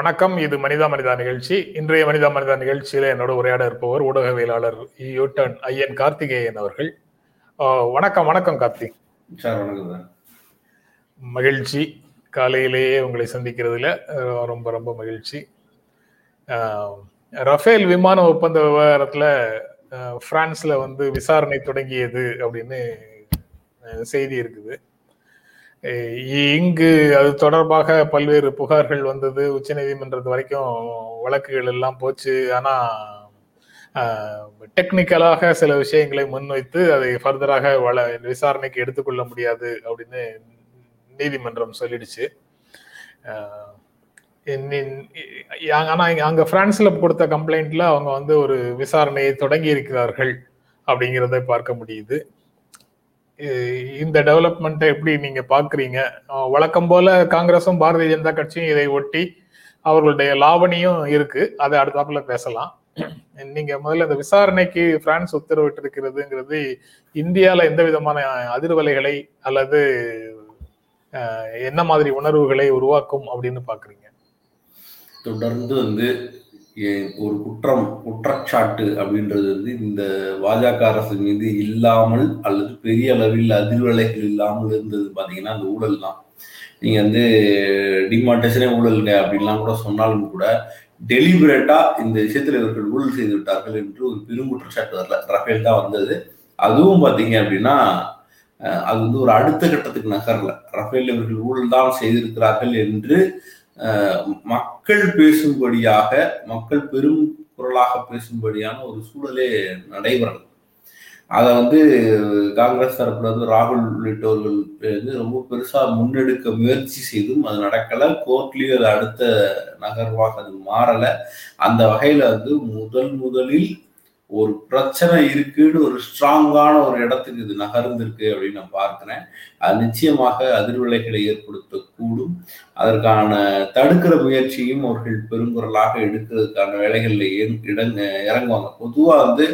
வணக்கம். இது மனிதா மனிதா நிகழ்ச்சி. இன்றைய மனிதா மனிதா நிகழ்ச்சியில என்னோட உரையாட இருப்பவர் ஊடகவியலாளர் யூட்டன் ஐயன் கார்த்திகேயன் அவர்கள். வணக்கம் வணக்கம் கார்த்திக் மகிழ்ச்சி. காலையிலேயே உங்களை சந்திக்கிறதுல ரொம்ப ரொம்ப மகிழ்ச்சி. ரஃபேல் விமான ஒப்பந்த விவகாரத்துல பிரான்ஸ்ல வந்து விசாரணை தொடங்கியது அப்படின்னு செய்தி இருக்குது. இங்கு அது தொடர்பாக பல்வேறு புகார்கள் வந்தது. உச்சநீதிமன்றத்து வரைக்கும் வழக்குகள் எல்லாம் போச்சு. ஆனா டெக்னிக்கலாக சில விஷயங்களை முன்வைத்து அதை ஃபர்தராக வள விசாரணைக்கு எடுத்துக்கொள்ள முடியாது அப்படின்னு நீதிமன்றம் சொல்லிடுச்சு. ஆனா அங்க பிரான்ஸ்ல கொடுத்த கம்ப்ளைண்ட்ல அவங்க வந்து ஒரு விசாரணையை தொடங்கி இருக்கிறார்கள் அப்படிங்கிறத பார்க்க முடியுது. இந்த டெவலப்மெண்ட்டை எப்படி நீங்க பாக்குறீங்க? வழக்கம் போல காங்கிரஸும் பாரதிய ஜனதா கட்சியும் இதை ஒட்டி அவர்களுடைய லாவணியும் இருக்கு. அதை அடுத்தாப்புல பேசலாம். நீங்க முதல்ல இந்த விசாரணைக்கு பிரான்ஸ் உத்தரவிட்டு இருக்கிறதுங்கிறது இந்தியால எந்த விதமான அதிர்வலைகளை அல்லது என்ன மாதிரி உணர்வுகளை உருவாக்கும் அப்படின்னு பாக்குறீங்க? தொடர்ந்து வந்து ஒரு குற்றம் குற்றச்சாட்டு அப்படின்றது வந்து இந்த பாஜக அரசு மீது இல்லாமல் அல்லது பெரிய அளவில் அதிர்வலைகள் இல்லாமல் இருந்தது பார்த்தீங்கன்னா அந்த ஊழல் தான். நீங்கள் வந்து டிமார்டேஷனே ஊழல்ங்க அப்படின்லாம் கூட சொன்னாலும் கூட டெலிபரேட்டா இந்த விஷயத்தில் இவர்கள் ஊழல் செய்து விட்டார்கள் என்று ஒரு பெரும் குற்றச்சாட்டு வரல. ரஃபேல் தான் வந்தது. அதுவும் பார்த்தீங்க அப்படின்னா அது வந்து ஒரு அடுத்த கட்டத்துக்கு நகரல. ரஃபேல் இவர்கள் ஊழல் தான் செய்திருக்கிறார்கள் என்று மக்கள் பேசும்படியாக மக்கள் பெரும் குரலாக பேசும்படியான ஒரு சூழலே நடைபெறும் அதை வந்து காங்கிரஸ் தரப்புல வந்து ராகுல் உள்ளிட்டவர்கள் வந்து ரொம்ப பெருசா முன்னெடுக்க முயற்சி செய்தும் அது நடக்கல. கோர்ட்லயும் அது அடுத்த நகர்வாக அது மாறல. அந்த வகையில வந்து முதல் முதலில் ஒரு பிரச்சனை இருக்குன்னு ஒரு ஸ்ட்ராங்கான ஒரு இடத்துக்கு இது நகர்ந்திருக்கு அப்படின்னு நான் பார்க்கிறேன். அது நிச்சயமாக அதிர்வலைகளை ஏற்படுத்தக்கூடும். அதற்கான தடுக்கிற முயற்சியும் அவர்கள் பெருங்குரலாக எடுக்கிறதுக்கான வேலைகளில் இடங்க இறங்குவாங்க. பொதுவாக வந்து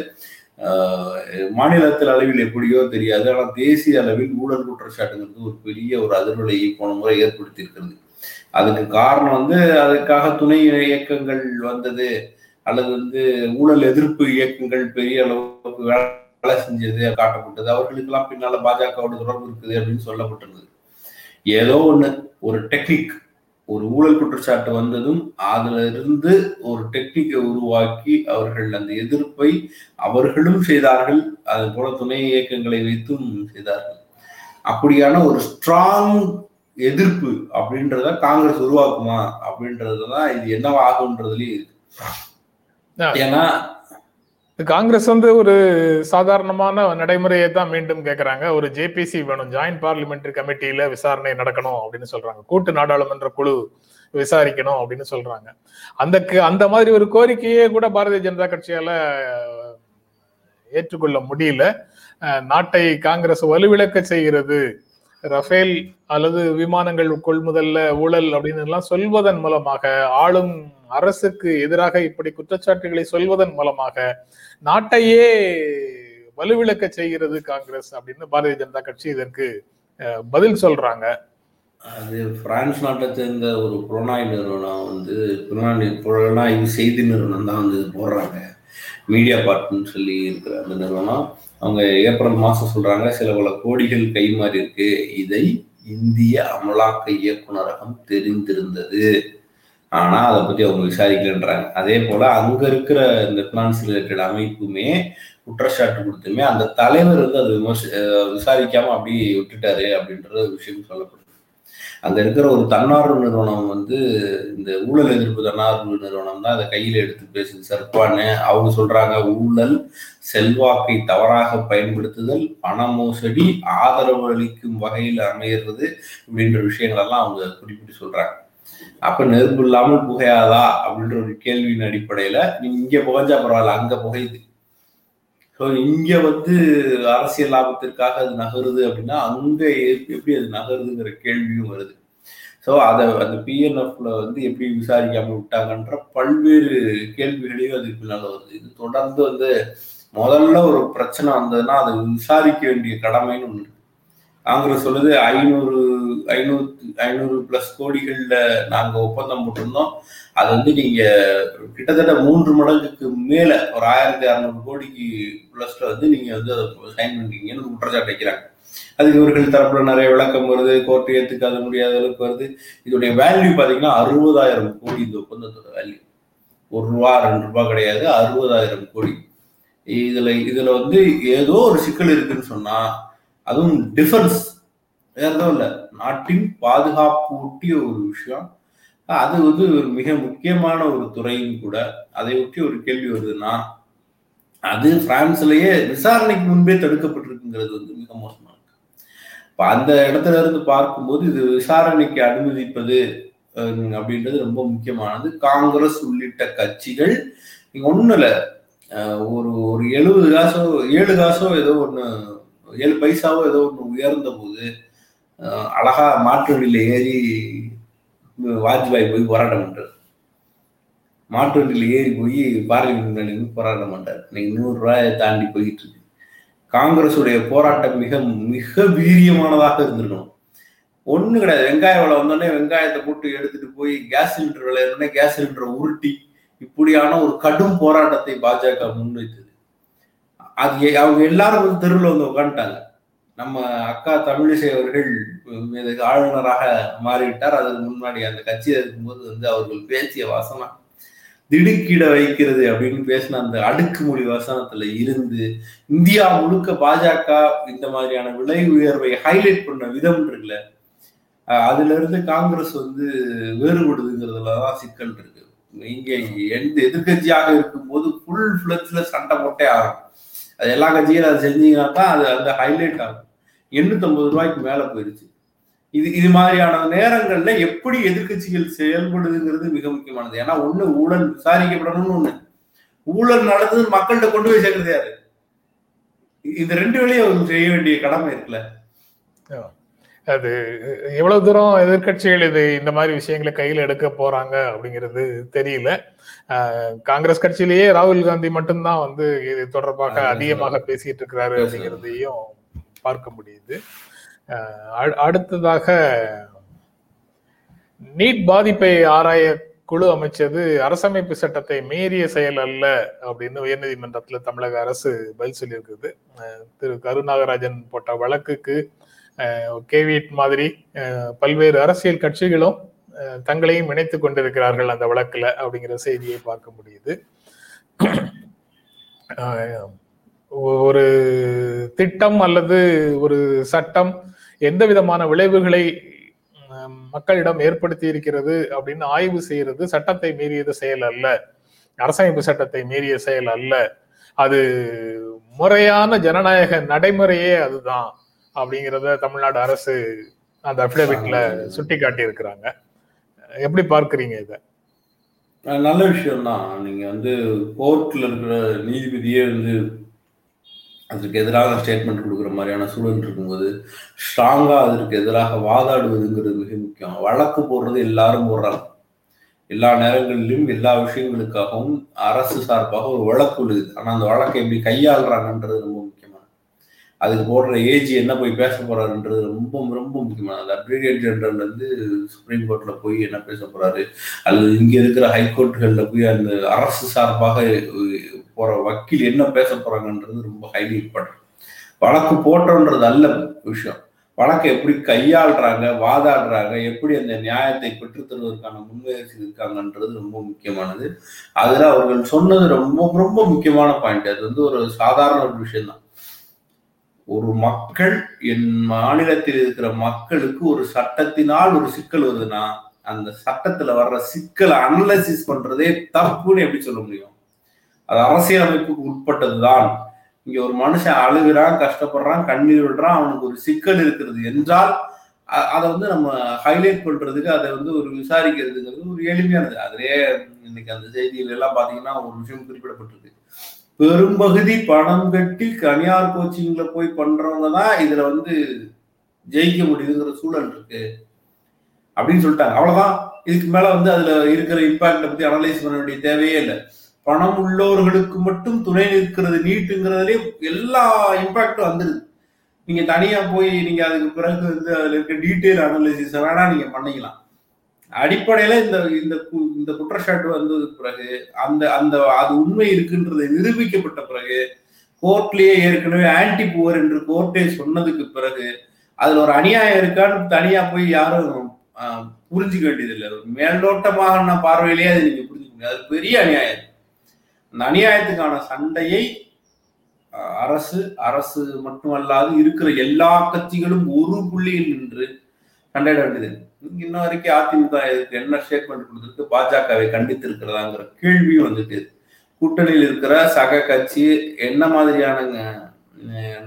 மாநிலத்தில் அளவில் எப்படியோ தெரியாது. ஆனால் தேசிய அளவில் ஊழல் குற்றச்சாட்டுங்கிறது ஒரு பெரிய ஒரு அதிர்வலையை போன முறை ஏற்படுத்தியிருக்கிறது. அதுக்கு காரணம் வந்து அதுக்காக துணை இயக்கங்கள் வந்தது. அல்லது வந்து ஊழல் எதிர்ப்பு இயக்கங்கள் பெரிய அளவுக்கு வேலை செஞ்சது காட்டப்பட்டது. அவர்களுக்கெல்லாம் பின்னால பாஜகவோட தொடர்பு இருக்குது அப்படின்னு சொல்லப்பட்டிருந்தது. ஏதோ ஒண்ணு ஒரு டெக்னிக் ஒரு ஊழல் குற்றச்சாட்டு வந்ததும் அதுல இருந்து ஒரு டெக்னிக்கை உருவாக்கி அவர்கள் அந்த எதிர்ப்பை அவர்களும் செய்தார்கள் அது போல துணை இயக்கங்களை வைத்தும் செய்தார்கள். அப்படியான ஒரு ஸ்ட்ராங் எதிர்ப்பு அப்படின்றத காங்கிரஸ் உருவாக்குமா அப்படின்றதுதான் இது என்னவாகுன்றதுலயும் இருக்கு. ஏன்னா காங்கிரஸ் வந்து ஒரு சாதாரணமான நடைமுறையை தான் மீண்டும் கேக்குறாங்க. ஒரு ஜேபிசி வேணும் ஜாயிண்ட் பார்லிமெண்டரி கமிட்டியில விசாரணை நடக்கணும் அப்படின்னு சொல்றாங்க. கூட்டு நாடாளுமன்ற குழு விசாரிக்கணும் அப்படின்னு சொல்றாங்க. அந்த அந்த மாதிரி ஒரு கோரிக்கையே கூட பாரதிய ஜனதா கட்சியால ஏற்றுக்கொள்ள முடியல. நாட்டை காங்கிரஸ் வலுவிழக்க செய்கிறது ரஃபேல் அல்லது விமானங்கள் கொள்முதல்ல ஊழல் அப்படின்னு எல்லாம் சொல்வதன் மூலமாக ஆளும் அரசுக்கு எதிராக இப்படி குற்றச்சாட்டுகளை சொல்வதன் மூலமாக நாட்டையே வலுவிழக்க செய்கிறது காங்கிரஸ் அப்படின்னு பாரதிய ஜனதா கட்சி இதற்கு பதில் சொல்றாங்க. அது பிரான்ஸ் நாட்டை சேர்ந்த ஒரு புலனாய் நிறுவனம் வந்து புலனாய் புலனாய்வு செய்தி நிறுவனம் தான் வந்து போடுறாங்க. மீடியா பார்ட்னு சொல்லி இருக்கிற அந்த நிறுவனம் அவங்க ஏப்ரல் மாதம் சொல்கிறாங்க சில பல கோடிகள் கை மாறி இருக்கு. இதை இந்திய அமலாக்க இயக்குநரகம் தெரிந்திருந்தது. ஆனால் அதை பற்றி அவங்க விசாரிக்கலன்றாங்க. அதே போல் அங்கே இருக்கிற இந்த ஃபினான்ஸ் ரிலேட்டட் அமைப்புமே குற்றச்சாட்டு கொடுத்துமே அந்த தலைவர் வந்து அது விமர்சி விசாரிக்காமல் அப்படி விட்டுட்டாரு அப்படின்ற விஷயம் சொல்லப்படுது. அங்க இருக்கிற ஒரு தன்னார்வ நிறுவனம் வந்து இந்த ஊழல் எதிர்ப்பு தன்னார்வ நிறுவனம் தான் அதை கையில எடுத்து பேசுது. சர்பான்னு அவங்க சொல்றாங்க ஊழல் செல்வாக்கை தவறாக பயன்படுத்துதல் பண மோசடி ஆதரவு அளிக்கும் வகையில் அமையிறது அப்படின்ற விஷயங்கள் எல்லாம் அவங்க குறிப்பிட்டு சொல்றாங்க. அப்ப நெருப்பு இல்லாமல் புகையாதா? அப்படின்ற ஒரு கேள்வியின் அடிப்படையில நீங்க இங்க புகைஞ்சா பரவாயில்ல அங்க புகையுது. ஸோ இங்க வந்து அரசியல் லாபத்திற்காக அது நகருது அப்படின்னா அங்க எப்படி அது நகருதுங்கிற கேள்வியும் வருது. ஸோ அதை அந்த பிஎன்எஃப்ல வந்து எப்படி விசாரிக்காமல் விட்டாங்கன்ற பல்வேறு கேள்விகளையும் அதுக்கு பின்னால வருது. இது தொடர்ந்து வந்து முதல்ல ஒரு பிரச்சனை வந்ததுன்னா அதை விசாரிக்க வேண்டிய கடமைன்னு ஒன்று காங்கிரஸ் சொல்லுது ஐநூறு ஐநூறு ஐநூறு பிளஸ் கோடிகள்ல நாங்க ஒப்பந்தம் போட்டிருந்தோம். அது வந்து நீங்க கிட்டத்தட்ட மூன்று மடங்குக்கு மேல ஒரு ஆயிரத்தி அறுநூறு கோடிக்கு பிளஸ்ல வந்து நீங்க வந்து அதை சைன் பண்றீங்கன்னு குற்றச்சாட்டு வைக்கிறாங்க. அதுக்கு இவர்கள் தரப்புல நிறைய விளக்கம் வருது கோர்ட் ஏத்துக்காத முடியாத அளவுக்கு வருது. இதோடைய வேல்யூ பாத்தீங்கன்னா அறுபதாயிரம் கோடி இந்த ஒப்பந்தத்தோட வேல்யூ ஒரு ரூபா ரெண்டு ரூபா கிடையாது அறுபதாயிரம் கோடி. இதுல இதுல வந்து ஏதோ ஒரு சிக்கல் இருக்குன்னு சொன்னா அதுவும் டிஃபென்ஸ் வேற எதுவும் இல்லை. நாட்டின் பாதுகாப்பு ஒட்டிய ஒரு விஷயம். அது வந்து ஒரு மிக முக்கியமான ஒரு துறையும் கூட. அதை ஒட்டி ஒரு கேள்வி வருதுன்னா அது பிரான்ஸ்லயே விசாரணைக்கு முன்பே தடுக்கப்பட்டிருக்குங்கிறது வந்து மிக மோசமா இருக்கு. இப்ப அந்த இடத்துல இருந்து பார்க்கும்போது இது விசாரணைக்கு அனுமதிப்பது அப்படின்றது ரொம்ப முக்கியமானது. காங்கிரஸ் உள்ளிட்ட கட்சிகள் நீங்க ஒண்ணும் ஒரு ஒரு எழுபது காசோ ஏழு காசோ ஏதோ ஒன்று ஏழு பைசாவோ ஏதோ ஒன்று உயர்ந்த போது அழகா மாற்று வண்டியில் ஏறி வாஜ்பாய் போய் போராட்டம் பண்றாரு. மாட்டு வண்டியில ஏறி போய் பார்லிமெண்ட் முன்னாடி போய் போராட்டம் பண்றாரு. இன்னைக்கு நூறு ரூபாயை தாண்டி போயிட்டு இருக்கு. காங்கிரஸுடைய போராட்டம் மிக மிக வீரியமானதாக இருந்திருக்கணும். ஒன்றும் கிடையாது. வெங்காய விலை வந்தோடனே வெங்காயத்தை போட்டு எடுத்துட்டு போய் கேஸ் சிலிண்டர் விலை இருந்தோடனே கேஸ் சிலிண்டரை உருட்டி இப்படியான ஒரு கடும் போராட்டத்தை பாஜக முன்வைத்தது. அது அவங்க எல்லாரும் வந்து தெருவில் வந்து உட்காந்துட்டாங்க நம்ம அக்கா தமிழிசை அவர்கள் இதுக்கு ஆளுநராக மாறிவிட்டார். அதற்கு முன்னாடி அந்த கட்சியில் இருக்கும்போது வந்து அவர்கள் பேசிய வசனம் திடுக்கிட வைக்கிறது அப்படின்னு பேசின அந்த அடுக்குமொழி வசனத்துல இருந்து இந்தியா முழுக்க பாஜக இந்த மாதிரியான விலை உயர்வை ஹைலைட் பண்ண விதம் இருக்குல்ல அதுல இருந்து காங்கிரஸ் வந்து வேறுபடுதுங்கிறதுலதான் சிக்கல் இருக்கு. இங்க எந்த எதிர்கட்சியாக இருக்கும்போது ஃபுல் ஃபிளட்ஸ்ல சண்டை போட்டே ஆகும் அது எல்லா கட்சியும் அதை செஞ்சீங்கன்னா தான் அது அந்த ஹைலைட் ஆகும். எண்ணூத்தம்பது ரூபாய்க்கு மேலே போயிருச்சு. இது இது மாதிரியான நேரங்கள்ல எப்படி எதிர்க்கட்சிகள் செயல்படுதுங்கிறது மிக முக்கியமானது. ஏன்னா ஒண்ணு ஊழல் விசாரிக்கப்படணும்னு ஒண்ணு. ஊழல் நடந்தது மக்கள்கிட்ட கொண்டு போய் சேர்க்கறது யாரு? இந்த ரெண்டு வேலையும் அவங்க செய்ய வேண்டிய கடமை இருக்குல்ல. அது எவ்வளவு தூரம் எதிர்க்கட்சிகள் இது இந்த மாதிரி விஷயங்களை கையில் எடுக்க போறாங்க அப்படிங்கிறது தெரியல. காங்கிரஸ் கட்சியிலேயே ராகுல் காந்தி மட்டும்தான் வந்து இது தொடர்பாக அதிகமாக பேசிட்டு இருக்கிறாரு. அப்படிங்கிறதையும் பார்க்க முடியுது. அடுத்ததாக நீட் பாதிப்பை ஆராய குழு அமைச்சது அரசமைப்பு சட்டத்தை மீறிய செயல் அல்ல அப்படின்னு உயர்நீதிமன்றத்துல தமிழக அரசு பதில் சொல்லியிருக்குது. திரு கருநாகராஜன் போட்ட வழக்குக்கு கேவிட் மாதிரி பல்வேறு அரசியல் கட்சிகளும் தங்களையும் இணைத்துக் கொண்டிருக்கிறார்கள் அந்த வழக்குல அப்படிங்கிற செய்தியை பார்க்க முடியுது. ஒரு திட்டம் அல்லது ஒரு சட்டம் எந்த விதமான விளைவுகளை மக்களிடம் ஏற்படுத்தி இருக்கிறது அப்படின்னு ஆய்வு செய்யறது சட்டத்தை மீறியது செயல் அல்ல. அரசமைப்பு சட்டத்தை மீறிய செயல் அல்ல. அது முறையான ஜனநாயக நடைமுறையே அதுதான். அப்படிங்கிறத தமிழ்நாடு அரசு அந்த அபிடவிட்ல சுட்டி காட்டி இருக்கிறாங்க எப்படி பார்க்குறீங்க இதை? நல்ல விஷயம் தான் நீங்க வந்து கோர்ட்ல இருக்கிற நீதிபதியே வந்து அதற்கு எதிராக ஸ்டேட்மெண்ட் கொடுக்குற மாதிரியான சூழல் இருக்கும்போது ஸ்ட்ராங்கா அதற்கு எதிராக வாதாடுவதுங்கிறது மிக முக்கியம். வழக்கு போடுறது எல்லாரும் போடுறாங்க. எல்லா நேரங்களிலும் எல்லா விஷயங்களுக்காகவும் அரசு சார்பாக ஒரு வழக்கு விழுது ஆனால் அந்த வழக்கை எப்படி கையாளுறாங்கன்றது ரொம்ப அதுக்கு போடுற ஏஜி என்ன போய் பேச போறாருன்றது ரொம்ப ரொம்ப முக்கியமானது. அட்வொகேட் ஜெனரல் வந்து சுப்ரீம் கோர்ட்ல போய் என்ன பேச போறாரு? அல்லது இங்க இருக்கிற ஹைகோர்ட்டுகள்ல போய் அந்த அரசு சார்பாக போற வக்கீல் என்ன பேச போறாங்கன்றது ரொம்ப ஹைலி இம்பார்ட்டன்ட் வழக்கு போட்டோன்றது அல்ல விஷயம். வழக்கை எப்படி கையாளுறாங்க வாதாடுறாங்க எப்படி அந்த நியாயத்தை பெற்றுத்தருவதற்கான முன்முயற்சி இருக்காங்கன்றது ரொம்ப முக்கியமானது. அதுல அவர்கள் சொன்னது ரொம்ப ரொம்ப முக்கியமான பாயிண்ட் அது வந்து ஒரு சாதாரண ஒரு விஷயம்தான். ஒரு மக்கள் என் மாநிலத்தில் இருக்கிற மக்களுக்கு ஒரு சட்டத்தினால் ஒரு சிக்கல் வருதுன்னா அந்த சட்டத்துல வர்ற சிக்கலை அனலைசிஸ் பண்றதே தப்புன்னு எப்படி சொல்ல முடியும்? அது அரசியலமைப்புக்கு உட்பட்டதுதான். இங்க ஒரு மனுஷன் அழுகிறான் கஷ்டப்படுறான் கண்ணீர் விடுறான் அவனுக்கு ஒரு சிக்கல் இருக்கிறது என்றால் அதை வந்து நம்ம ஹைலைட் பண்றதுக்கு அதை வந்து ஒரு விசாரிக்கிறதுங்கிறது ஒரு எளிமையானது. அதிலே இன்னைக்கு அந்த செய்திகள் எல்லாம் பாத்தீங்கன்னா ஒரு விஷயம் குறிப்பிடப்பட்டிருக்கு. பெரும்பகுதி பணம் கட்டி தனியார் கோச்சிங்ல போய் பண்றவங்க தான் இதுல வந்து ஜெயிக்க முடியுதுங்கிற சூழல் இருக்கு. அப்படின்னு சொல்லிட்டாங்க. அவ்வளவுதான். இதுக்கு மேல வந்து அதுல இருக்கிற இம்பாக்ட பத்தி அனலைஸ் பண்ண வேண்டிய தேவையே இல்லை. பணம் உள்ளவர்களுக்கு மட்டும் துணை நிற்கிறது நீட்டுங்கிறதுலே எல்லா இம்பாக்டும் வந்துருது. நீங்க தனியா போய் நீங்க அதுக்கு பிறகு வந்து அதுல இருக்க டீட்டெயில் அனாலிசிஸ் வேணா நீங்க பண்ணிக்கலாம். அடிப்படையில இந்த இந்த கு- இந்த குற்றச்சாட்டு வந்ததுக்கு பிறகு அந்த அந்த அது உண்மை இருக்குன்றது நிரூபிக்கப்பட்ட பிறகு கோர்ட்லயே ஏற்கனவே ஆன்டி புவர் என்று கோர்ட்டே சொன்னதுக்கு பிறகு அதுல ஒரு அநியாயம் இருக்கான்னு தனியா போய் யாரும் புரிஞ்சுக்க வேண்டியதில்லை. ஒரு மேலோட்டமான பார்வையிலேயே அது நீங்க புரிஞ்சுக்க முடியாது. அது பெரிய அநியாயம். அந்த அநியாயத்துக்கான சண்டையை அரசு அரசு மட்டுமல்லாது இருக்கிற எல்லா கட்சிகளும் ஒரு புள்ளியில் நின்று சண்டையிட வேண்டியது இன்ன வரைக்கும் அதிமுக இதுக்கு என்ன ஸ்டேட்மெண்ட் கொடுத்துருக்கு? பாஜகவை கண்டித்து இருக்கிறதாங்கிற கேள்வியும் வந்துட்டு கூட்டணியில் இருக்கிற சக கட்சி என்ன மாதிரியான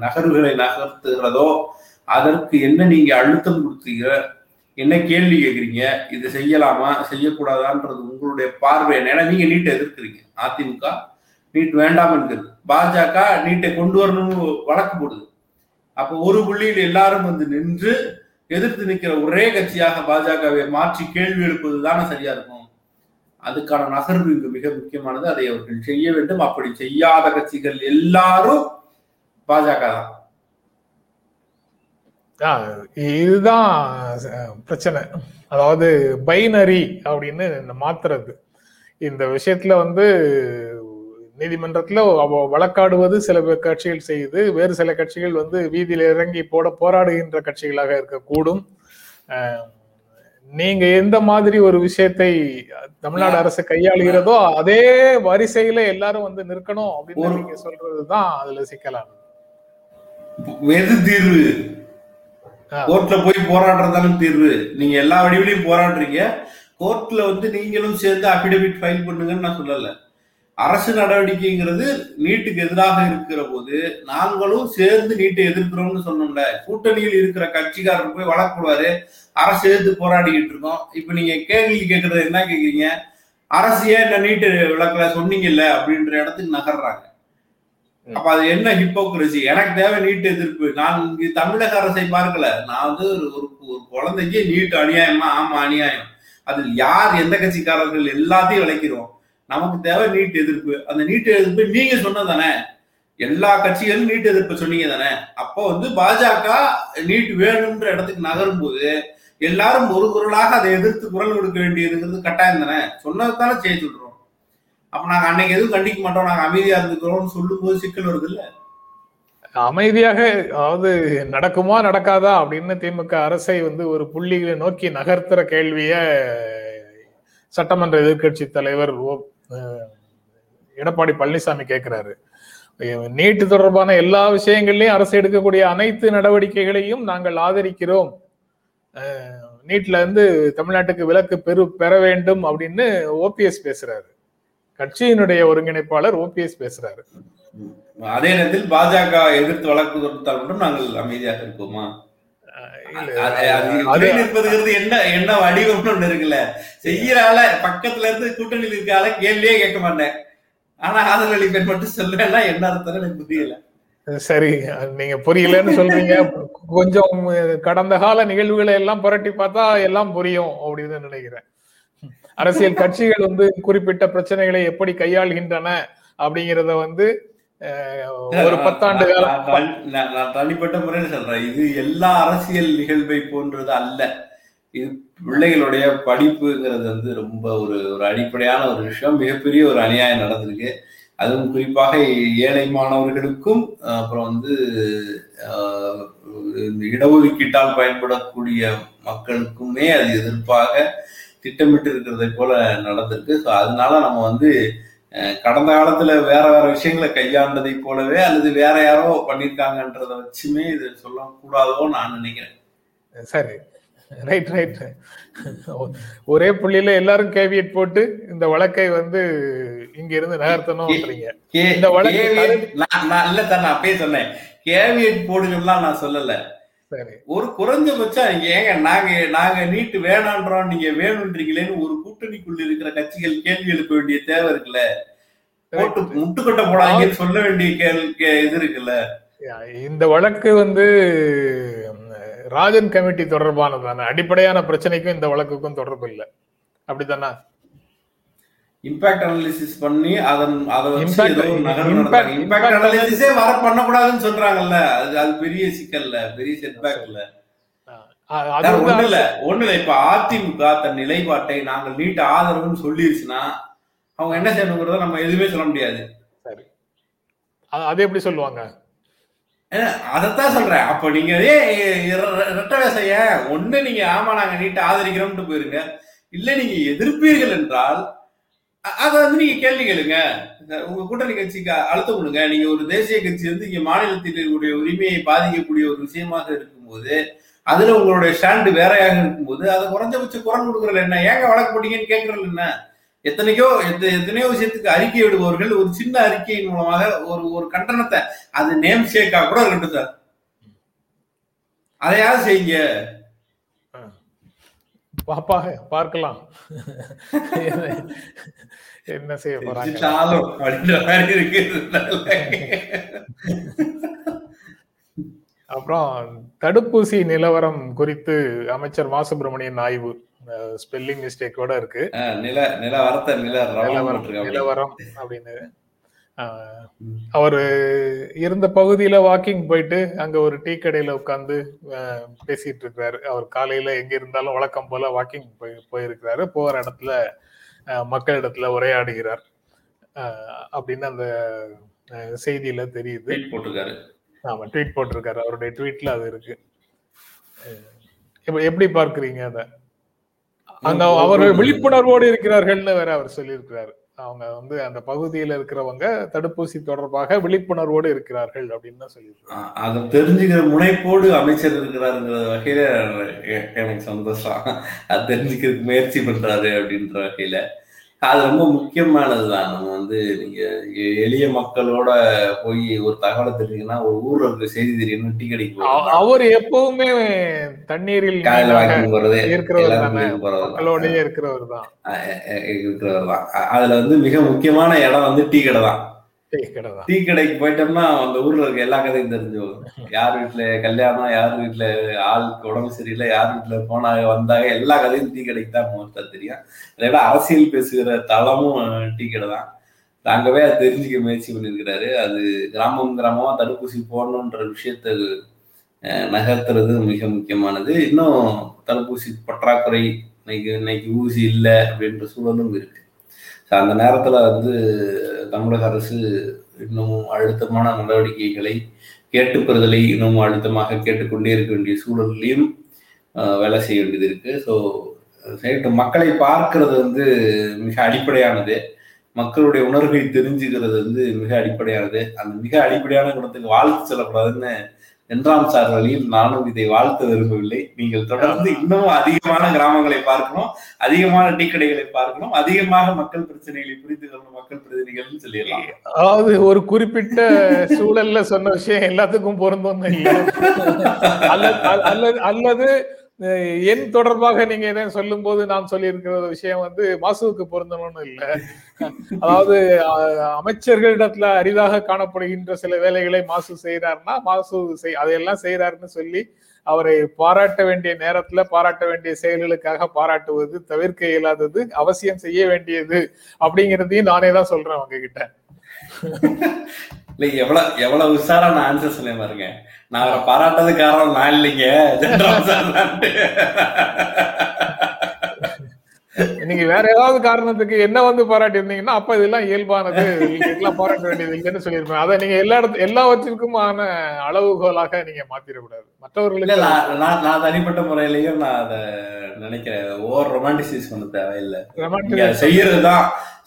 நகர்வுகளை நகர்த்துகிறதோ அதற்கு என்ன நீங்க அழுத்தம் கொடுத்தீங்க? என்ன கேள்வி கேட்குறீங்க? இது செய்யலாமா? செய்யக்கூடாதான்றது உங்களுடைய பார்வை என்ன? ஏன்னா நீங்க நீட்டை எதிர்க்கிறீங்க. அதிமுக நீட் வேண்டாம் என்கிறது. பாஜக நீட்டை கொண்டு வரணும்னு வழக்கு போடுது. அப்போ ஒரு புள்ளியில் எல்லாரும் வந்து நின்று எதிர்த்து நிற்கிற ஒரே கட்சியாக பாஜகவை மாற்றி கேள்வி எழுப்பது தானே சரியா இருக்கும்? அதுக்கான நகர்வு இங்கு மிக முக்கியமானது. அதை அவர்கள் செய்ய வேண்டும். அப்படி செய்யாத கட்சிகள் எல்லாரும் பாஜக தான். இதுதான் பிரச்சனை. அதாவது பைனரி அப்படின்னு இந்த மாத்துறது. இந்த விஷயத்துல வந்து நீதிமன்றத்துல வழக்காடுவது சில கட்சிகள் செய்யுது வேறு சில கட்சிகள் வந்து வீதியில இறங்கி போட போராடுகின்ற கட்சிகளாக இருக்கக்கூடும். நீங்க எந்த மாதிரி ஒரு விஷயத்தை தமிழ்நாடு அரசு கையாளுகிறதோ அதே வரிசையில எல்லாரும் வந்து நிற்கணும் அப்படின்னு நீங்க சொல்றதுதான் அதுல சிக்கலாம் எது தீர்வு. கோர்ட்ல போய் போராடுறதாலும் தீர்வு. நீங்க எல்லா வடிவிலையும் போராடுறீங்க. கோர்ட்ல வந்து நீங்களும் சேர்ந்து அபிடவிட் ஃபைல் பண்ணுங்கன்னு நான் சொல்லல. அரசு நடவடிக்கைங்கிறது நீட்டுக்கு எதிராக இருக்கிற போது நாங்களும் சேர்ந்து நீட்டை எதிர்க்கிறோம்னு சொன்னோம்ல. கூட்டணியில் இருக்கிற கட்சிக்காரர் போய் வழக்குடுவாரு அரசு எதிர்த்து போராடிக்கிட்டு இருக்கோம். இப்ப நீங்க கேள்வி கேட்கறது என்ன கேக்குறீங்க? அரசு ஏன் இந்த நீட்டு விளக்கல சொன்னீங்கல்ல அப்படின்ற இடத்துக்கு நகர்றாங்க. அப்ப அது என்ன ஹிப்போக்ரசி எனக்கு தேவை நீட்டு எதிர்ப்பு. நான் இங்க தமிழக அரசை பார்க்கல. நான் வந்து ஒரு ஒரு- ஒரு குழந்தைக்கு நீட்டு அநியாயமா ஆமா அநியாயம். அதில் யார் எந்த கட்சிக்காரர்கள் எல்லாத்தையும் விளக்கிறோம். நமக்கு தேவை நீட் எதிர்ப்பு. அந்த நீட் எதிர்ப்பு நீங்க சொன்னதானே எல்லா கட்சிகளும் நீட் எதிர்ப்பு சொன்னீங்க தானே? அப்போ வந்து பாஜக நீட் வேணும்ன்ற இடத்துக்கு நகரும் போது எல்லாரும் ஒரு குரலாக அதை எதிர்த்து குரல் கொடுக்க வேண்டியதுங்கிறது கட்டாயம் தானே? சொன்னதுதானே செய்ய சொல்றோம். அப்ப நாங்க அன்னைக்கு எதுவும் கண்டிக்க மாட்டோம். நாங்க அமைதியா இருந்துக்கிறோம்னு சொல்லும் போது சிக்கல் வருது இல்ல? அமைதியாக அதாவது நடக்குமா நடக்காதா அப்படின்னு திமுக அரசை வந்து ஒரு புள்ளிகளை நோக்கி நகர்த்துற கேள்விய சட்டமன்ற எதிர்க்கட்சி தலைவர் ஓ- எடப்பாடி பழனிசாமி கேட்கிறாரு நீட்டு தொடர்பான எல்லா விஷயங்கள்லையும் அரசு எடுக்கக்கூடிய அனைத்து நடவடிக்கைகளையும் நாங்கள் ஆதரிக்கிறோம். நீட்ல இருந்து தமிழ்நாட்டுக்கு விலக்கு பெரு பெற வேண்டும் அப்படின்னு ஓபிஎஸ் பேசுறாரு. கட்சியினுடைய ஒருங்கிணைப்பாளர் ஓபிஎஸ் பேசுறாரு. அதே நேரத்தில் பாஜக எதிர்த்து வழக்கு தொடுத்தால் மட்டும் நாங்கள் அமைதியாக இருப்போமா என்ன என்ன வடிவம்னு ஒண்ணு இருக்குல்ல. செய்யற ஆள பக்கத்துல இருந்து கூட்டணியில் இருக்க ஆள கேள்வியே கேட்க மாட்டேன். ஆனா மட்டும் சொல்றேன்னா என்ன அர்த்தம் எனக்கு புரியல. சரி நீங்க புரியலன்னு சொல்றீங்க. கொஞ்சம் கடந்த கால நிகழ்வுகளை எல்லாம் புரட்டி பார்த்தா எல்லாம் புரியும் அப்படின்னு நினைக்கிறேன். அரசியல் கட்சிகள் வந்து குறிப்பிட்ட பிரச்சனைகளை எப்படி கையாள்கின்றன அப்படிங்கறத வந்து ஒரு பத்தாண்டு நான் தனிப்பட்ட முறையில் சொல்றேன். இது எல்லா அரசியல் நிகழ்வை போன்றது அல்ல. இது பிள்ளைகளுடைய படிப்புங்கிறது வந்து ரொம்ப ஒரு ஒரு அடிப்படையான ஒரு விஷயம். மிகப்பெரிய ஒரு அநியாயம் நடந்திருக்கு. அதுவும் குறிப்பாக ஏழை மாணவர்களுக்கும் அப்புறம் வந்து இடஒதுக்கீட்டால் பயன்படக்கூடிய மக்களுக்குமே அது எதிர்ப்பாக திட்டமிட்டு இருக்கிறதை போல நடந்திருக்கு. ஸோ அதனால நம்ம வந்து கடந்த காலத்துல வேற வேற விஷயங்களை கையாண்டதை போலவே அல்லது வேற யாரோ பண்ணிருக்காங்கன்றத வச்சுமே இது சொல்லக்கூடாதோ நான் நினைக்கிறேன். சரி. ரைட் ரைட் ஒரே புள்ளியில எல்லாரும் கேவியட் போட்டு இந்த வழக்கை வந்து இங்க இருந்து நகர்த்தணும்ன்றீங்க இந்த வழக்கு நான் அப்பயே சொன்னேன். கேவியட் போடுங்கலாம் நான் சொல்லல. ஒரு குறைஞ்சபட்சம் ஏங்க நாங்க நாங்க நீட்டு வேணான்றோம் நீங்க வேணும்ன்றீங்களேன்னு ஒரு கூட்டணிக்குள்ள இருக்கிற கட்சிகள் கேள்வி எழுப்ப வேண்டிய தேவை இருக்குல்ல? போட்டு முட்டுக்கொட்டை போடாதீங்கன்னு சொல்ல வேண்டிய கேள் கே- இது இருக்குல்ல? இந்த வழக்கு வந்து ராஜன் கமிட்டி தொடர்பானதான. அடிப்படையான பிரச்சனைக்கும் இந்த வழக்குக்கும் தொடர்பு இல்லை. அப்படித்தானா? இம்பாக்ட் அனாலிசிஸ் பண்ணி அதன் அதை வச்சு Impact- ஏதோ ஒரு நடத்துறாங்க. இம்பாக்ட் impact அனாலிசிஸே வர பண்ணக்கூடாதுன்னு சொல்றாங்கல்ல. அது அது பெரிய சிக்கல்ல பெரிய செட்பேக் இல்ல. அ- அது வேற வந்து ஒண்ணு இல்ல ஒண்ணு இல்ல இப்ப அதிமுக தன் நிலைப்பாட்டை நாங்கள் நீட்ட ஆதரவுன்னு சொல்லிருச்சுன்னா அவங்க என்ன செய்யணுங்கிறத நம்ம எதுவுமே சொல்ல முடியாது. அது எப்படி சொல்லுவாங்க? அதைத்தான் சொல்றேன். அப்ப நீங்க ஏ ரெட்ட வேசைய ஒண்ணு நீங்க ஆமா நாங்க நீட்ட ஆதரிக்கிறோம்னு போயிருங்க. இல்ல நீங்க எதிர்ப்பீர்கள் என்றால் அதை வந்து நீங்க கேள்வி கேளுங்க. உங்க கூட்டணி கட்சிக்கு அழுத்தம் கொடுங்க. நீங்க ஒரு தேசிய கட்சி வந்து இங்க மாநிலத்தில் இருக்கக்கூடிய உரிமையை பாதிக்கக்கூடிய ஒரு விஷயமாக இருக்கும்போது அதுல உங்களுடைய ஸ்டாண்டு வேறையாக இருக்கும்போது அதை குறைஞ்சபட்ச குரல் கொடுக்குறல என்ன? ஏங்க வழக்கு போட்டீங்கன்னு கேட்கறல என்ன? எத்தனைக்கோ எத்த- எத்தனையோ விஷயத்துக்கு அறிக்கை விடுபவர்கள் ஒரு சின்ன அறிக்கையின் மூலமாக ஒரு ஒரு கண்டனத்தை அது நேம் ஷேக்கா கூட இருக்கட்டும் சார். அதையாவது செய்யுங்க. பாப்பா பார்க்கலாம். என்ன- செய்ய போறாங்க? அப்புறம் தடுப்பூசி நிலவரம் குறித்து அமைச்சர் மா சுப்பிரமணியன் ஆய்வு ஸ்பெல்லிங் மிஸ்டேக்கோட இருக்கு. அஹ் நில நில வரத்த நில ரவலம் நிலவரம் அப்படின்னு. அவரு இருந்த பகுதியில வாக்கிங் போயிட்டு அங்க ஒரு டீ கடையில உட்காந்து பேசிட்டு இருக்கிறாரு அவர் காலையில எங்க இருந்தாலும் வழக்கம் போல வாக்கிங் போய் போயிருக்கிறாரு. போற இடத்துல மக்களிடத்துல உரையாடுகிறார். அப்படின்னு அந்த செய்தியில தெரியுது. ட்வீட் போட்டிருக்காரு. ஆமா ட்வீட் போட்டிருக்காரு. அவருடைய ட்வீட்ல அது இருக்கு. எப்படி பார்க்கறீங்க அத? அங்க அவர்கள் விழிப்புணர்வோடு இருக்கிறார்கள்னு வேற அவர் சொல்லியிருக்கிறாரு. அவங்க வந்து அந்த பகுதியில் இருக்கிறவங்க தடுப்பூசி தொடர்பாக விழிப்புணர்வோடு இருக்கிறார்கள் அப்படின்னு தான் சொல்லியிருக்காங்க அதை தெரிஞ்சுக்கிற முனைப்போடு அமைச்சர் இருக்கிறாருங்கிற வகையில எனக்கு சந்தோஷம் அது தெரிஞ்சுக்கிறதுக்கு முயற்சி பண்றாரு அப்படின்ற வகையில அது ரொம்ப முக்கியமானதுதான். நம்ம வந்து நீங்க எளிய மக்களோட போய் ஒரு தகவலை தெரிஞ்சுக்கன்னா ஒரு ஊர்ல இருக்க செய்தி தெரியணும் டீ கடைக்கு அவர் எப்பவுமே தண்ணீரில் காலையில வாக்கிங் போறது தானே. இருக்கிறவர் தான். இருக்கிறவர் தான். அதுல வந்து மிக முக்கியமான இடம் வந்து டீ கடை தான். டீ கடைக்கு போயிட்டோம்னா அந்த ஊர்ல இருக்க எல்லா கதையும் தெரிஞ்சு யார் வீட்டுல கல்யாணம் யார் வீட்டுல ஆளுக்கு உடம்பு சரியில்லை யார் வீட்டுல போனாங்க வந்தாங்க எல்லா கதையும் டீ கடைக்கு தான் மோஸ்டா தெரியும். அதை விட அரசியல் பேசுகிற தளமும் டீ கடை தான். அங்கவே அதை தெரிஞ்சுக்க முயற்சி பண்ணியிருக்கிறாரு. அது கிராமம் கிராமமா தடுப்பூசி போடணுன்ற விஷயத்த அஹ், நகர்த்துறது மிக முக்கியமானது. இன்னும் தடுப்பூசி பற்றாக்குறை இன்னைக்கு இன்னைக்கு ஊசி இல்லை அப்படின்ற சூழலும் இருக்கு. அந்த நேரத்துல வந்து தமிழக அரசு இன்னும் அழுத்தமான நடவடிக்கைகளை கேட்டுப்பெறுதலை இன்னும் அழுத்தமாக கேட்டுக்கொண்டே இருக்க வேண்டிய சூழல்லையும் வேலை செய்ய வேண்டியது இருக்கு. ஸோ மக்களை பார்க்கறது வந்து மிக அடிப்படையானது. மக்களுடைய உணர்வை தெரிஞ்சுக்கிறது வந்து மிக அடிப்படையானது. அந்த மிக அடிப்படையான குணத்துக்கு வாழ்த்து சொல்லக்கூடாதுன்னு என்றாம் சார் வழியில் நானும் இதை வாழ்த்த விரும்பவில்லை. நீங்கள் தொடர்ந்து இன்னும் அதிகமான கிராமங்களை பார்க்கணும் அதிகமான டீ கடைகளை பார்க்கணும் அதிகமாக மக்கள் பிரச்சனைகளை புரிந்து கொள்ளணும் மக்கள் பிரதிநிதிகள்னு சொல்லிடலாம். அதாவது ஒரு குறிப்பிட்ட சூழல்ல சொன்ன விஷயம் எல்லாத்துக்கும் பொருந்தும்னு இல்லை. அல்லது அல்லது என் தொடர்பாக நீங்க என்ன சொல்லும் போது நான் சொல்லியிருக்கிற விஷயம் வந்து மாசுவுக்கு பொருந்தணும்னு இல்லை. அதாவது அமைச்சர்களிடத்துல அரிதாக காணப்படுகின்ற சில வேலைகளை மாசு செய்யறாருன்னா மாசு செய் அதையெல்லாம் செய்யறாருன்னு சொல்லி அவரை பாராட்ட வேண்டிய நேரத்துல பாராட்ட வேண்டிய செயல்களுக்காக பாராட்டுவது தவிர்க்க இயலாதது அவசியம் செய்ய வேண்டியது அப்படிங்கிறதையும் நானே தான் சொல்றேன் அவங்க கிட்ட இல்ல எவ்வளவு எவ்வளவு உஷாரா நான் ஆன்சர் சொல்ல பாருங்க. நான் அவரை பாராட்டது காரணம் நான் இல்லைங்க. நீங்க வேற ஏதாவது காரணத்துக்கு என்ன வந்து பாராட்டி இருந்தீங்கன்னா அப்ப இதெல்லாம் இயல்பானது. இதெல்லாம் பாராட்ட வேண்டியது இல்லைன்னு சொல்லியிருப்பேன். அதை நீங்க எல்லா இடத்து எல்லாவற்றிற்குமான அளவுகோலாக நீங்க மாத்திரக்கூடாது. மற்றவர்களுக்கு நான் நான் தனிப்பட்ட முறையிலயும் நான் அதை நினைக்கிறேன். ஓவர் ரொமான்டிசைஸ் பண்ண தேவையில்லை. Romantic-